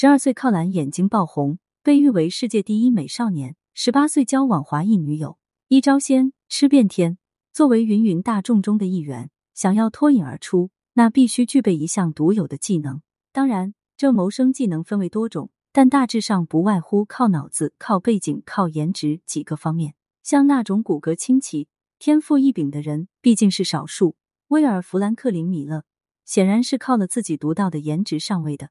十二岁靠蓝眼睛爆红，被誉为世界第一美少年。十八岁交往华裔女友，一招鲜吃遍天。作为芸芸大众中的一员，想要脱颖而出，那必须具备一项独有的技能。当然，这谋生技能分为多种，但大致上不外乎靠脑子、靠背景、靠颜值几个方面。像那种骨骼清奇、天赋异禀的人，毕竟是少数。威尔·弗兰克林·米勒显然是靠了自己独到的颜值上位的，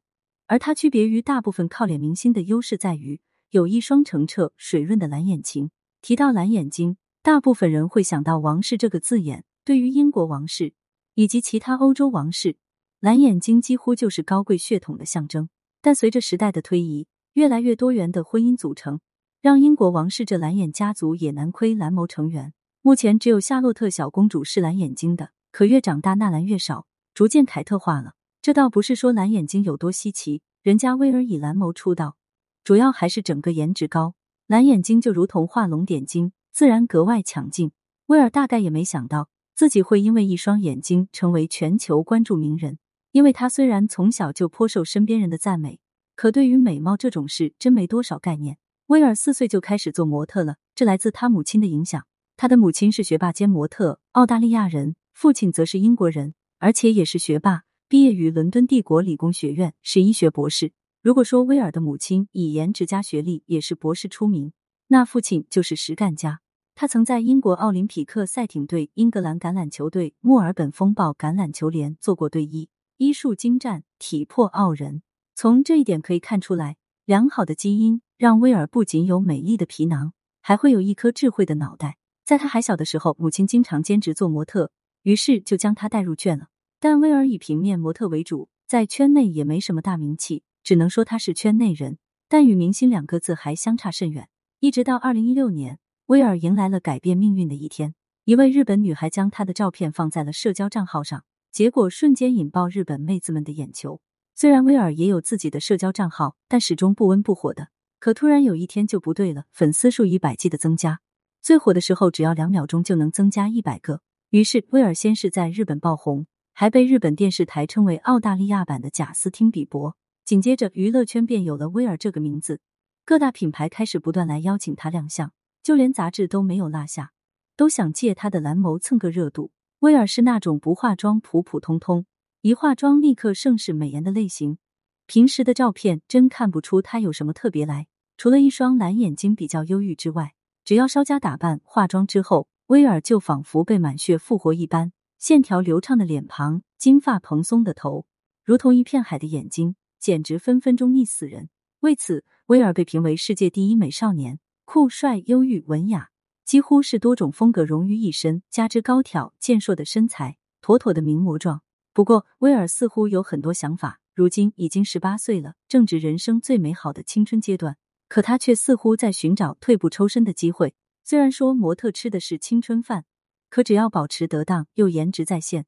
而他区别于大部分靠脸明星的优势在于。有一双澄澈水润的蓝眼睛。提到蓝眼睛，大部分人会想到王室这个字眼。对于英国王室以及其他欧洲王室，蓝眼睛几乎就是高贵血统的象征。但随着时代的推移，越来越多元的婚姻组成，让英国王室这蓝眼家族也难亏蓝眸成员。目前只有夏洛特小公主是蓝眼睛的，可越长大那蓝越少，逐渐凯特化了。这倒不是说蓝眼睛有多稀奇，人家威尔以蓝眸出道。主要还是整个颜值高，蓝眼睛就如同画龙点睛，自然格外抢镜。威尔大概也没想到自己会因为一双眼睛成为全球关注名人，因为他虽然从小就颇受身边人的赞美，可对于美貌这种事真没多少概念。威尔四岁就开始做模特了，这来自他母亲的影响。他的母亲是学霸兼模特，澳大利亚人，父亲则是英国人，而且也是学霸，毕业于伦敦帝国理工学院，是医学博士。如果说威尔的母亲以颜值加学历也是博士出名，那父亲就是实干家。他曾在英国奥林匹克赛艇队、英格兰橄榄球队、墨尔本风暴橄榄球联做过队医，医术精湛，体魄傲人。从这一点可以看出来，良好的基因让威尔不仅有美丽的皮囊，还会有一颗智慧的脑袋。在他还小的时候，母亲经常兼职做模特，于是就将他带入圈了。但威尔以平面模特为主，在圈内也没什么大名气。只能说他是圈内人，但与明星两个字还相差甚远。一直到二零一六年，威尔迎来了改变命运的一天。一位日本女孩将她的照片放在了社交账号上，结果瞬间引爆日本妹子们的眼球。虽然威尔也有自己的社交账号，但始终不温不火的。可突然有一天就不对了，粉丝数以百计的增加，最火的时候只要两秒钟就能增加一百个。于是威尔先是在日本爆红，还被日本电视台称为澳大利亚版的贾斯汀比伯。紧接着，娱乐圈便有了威尔这个名字，各大品牌开始不断来邀请他亮相，就连杂志都没有落下，都想借他的蓝眸蹭个热度。威尔是那种不化妆普普通通，一化妆立刻盛世美颜的类型，平时的照片真看不出他有什么特别来，除了一双蓝眼睛比较忧郁之外，只要稍加打扮化妆之后，威尔就仿佛被满血复活一般，线条流畅的脸庞，金发蓬松的头，如同一片海的眼睛。简直分分钟腻死人。为此，威尔被评为世界第一美少年，酷帅、忧郁、文雅，几乎是多种风格融于一身。加之高挑健硕的身材，妥妥的名模状。不过，威尔似乎有很多想法。如今已经十八岁了，正值人生最美好的青春阶段，可他却似乎在寻找退步抽身的机会。虽然说模特吃的是青春饭，可只要保持得当又颜值在线，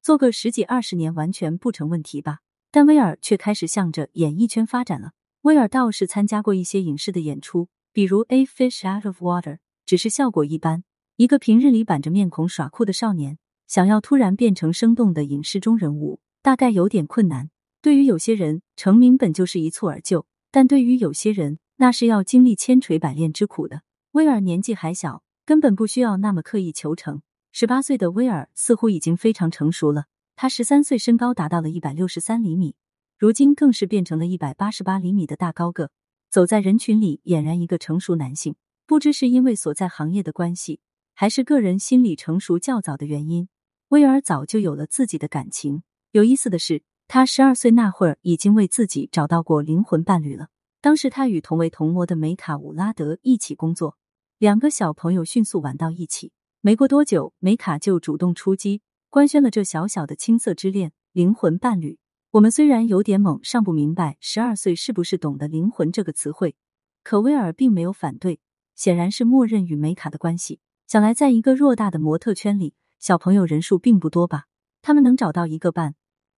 做个十几二十年完全不成问题吧。但威尔却开始向着演艺圈发展了。威尔倒是参加过一些影视的演出，比如《A Fish Out of Water》，只是效果一般。一个平日里板着面孔耍酷的少年，想要突然变成生动的影视中人物，大概有点困难。对于有些人，成名本就是一蹴而就；但对于有些人，那是要经历千锤百炼之苦的。威尔年纪还小，根本不需要那么刻意求成。十八岁的威尔似乎已经非常成熟了。他十三岁，身高达到了一百六十三厘米，如今更是变成了一百八十八厘米的大高个，走在人群里俨然一个成熟男性。不知是因为所在行业的关系，还是个人心理成熟较早的原因，威尔早就有了自己的感情。有意思的是，他十二岁那会儿已经为自己找到过灵魂伴侣了。当时他与同为同模的梅卡伍拉德一起工作，两个小朋友迅速玩到一起。没过多久，梅卡就主动出击。官宣了这小小的青涩之恋，灵魂伴侣。我们虽然有点懵，尚不明白十二岁是不是懂得“灵魂”这个词汇，可威尔并没有反对，显然是默认与梅卡的关系。想来，在一个偌大的模特圈里，小朋友人数并不多吧？他们能找到一个伴，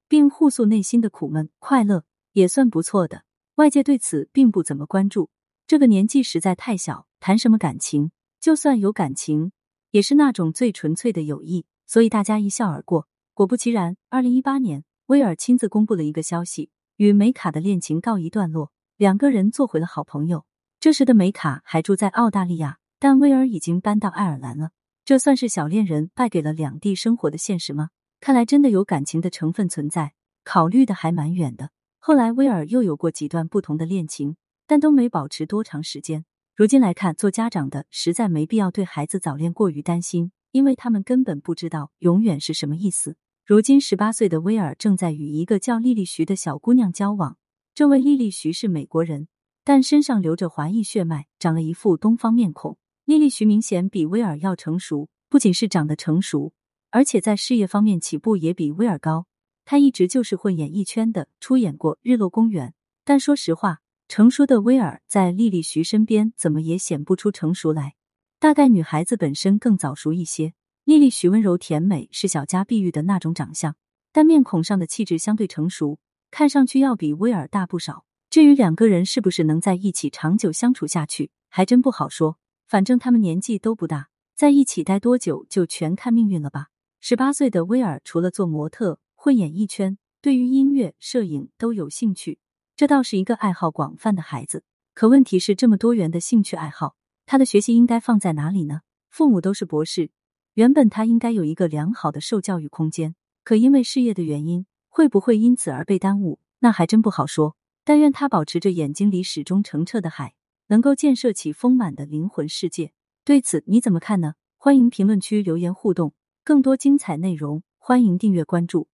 并互诉内心的苦闷、快乐，也算不错的。外界对此并不怎么关注，这个年纪实在太小，谈什么感情？就算有感情，也是那种最纯粹的友谊。所以大家一笑而过。果不其然，二零一八年，威尔亲自公布了一个消息：与梅卡的恋情告一段落，两个人做回了好朋友。这时的梅卡还住在澳大利亚，但威尔已经搬到爱尔兰了。这算是小恋人败给了两地生活的现实吗？看来真的有感情的成分存在，考虑的还蛮远的。后来威尔又有过几段不同的恋情，但都没保持多长时间。如今来看，做家长的实在没必要对孩子早恋过于担心，因为他们根本不知道永远是什么意思。如今十八岁的威尔正在与一个叫莉莉徐的小姑娘交往。这位莉莉徐是美国人，但身上流着华裔血脉，长了一副东方面孔。莉莉徐明显比威尔要成熟，不仅是长得成熟，而且在事业方面起步也比威尔高。她一直就是混演艺圈的，出演过《日落公园》。但说实话，成熟的威尔在莉莉徐身边怎么也显不出成熟来。大概女孩子本身更早熟一些。莉莉徐温柔甜美，是小家碧玉的那种长相，但面孔上的气质相对成熟，看上去要比威尔大不少。至于两个人是不是能在一起长久相处下去，还真不好说。反正他们年纪都不大，在一起待多久就全看命运了吧。十八岁的威尔除了做模特、混演艺圈，对于音乐、摄影都有兴趣，这倒是一个爱好广泛的孩子。可问题是，这么多元的兴趣爱好，他的学习应该放在哪里呢？父母都是博士。原本他应该有一个良好的受教育空间，可因为事业的原因，会不会因此而被耽误，那还真不好说。但愿他保持着眼睛里始终澄澈的海，能够建设起丰满的灵魂世界。对此你怎么看呢？欢迎评论区留言互动。更多精彩内容，欢迎订阅关注。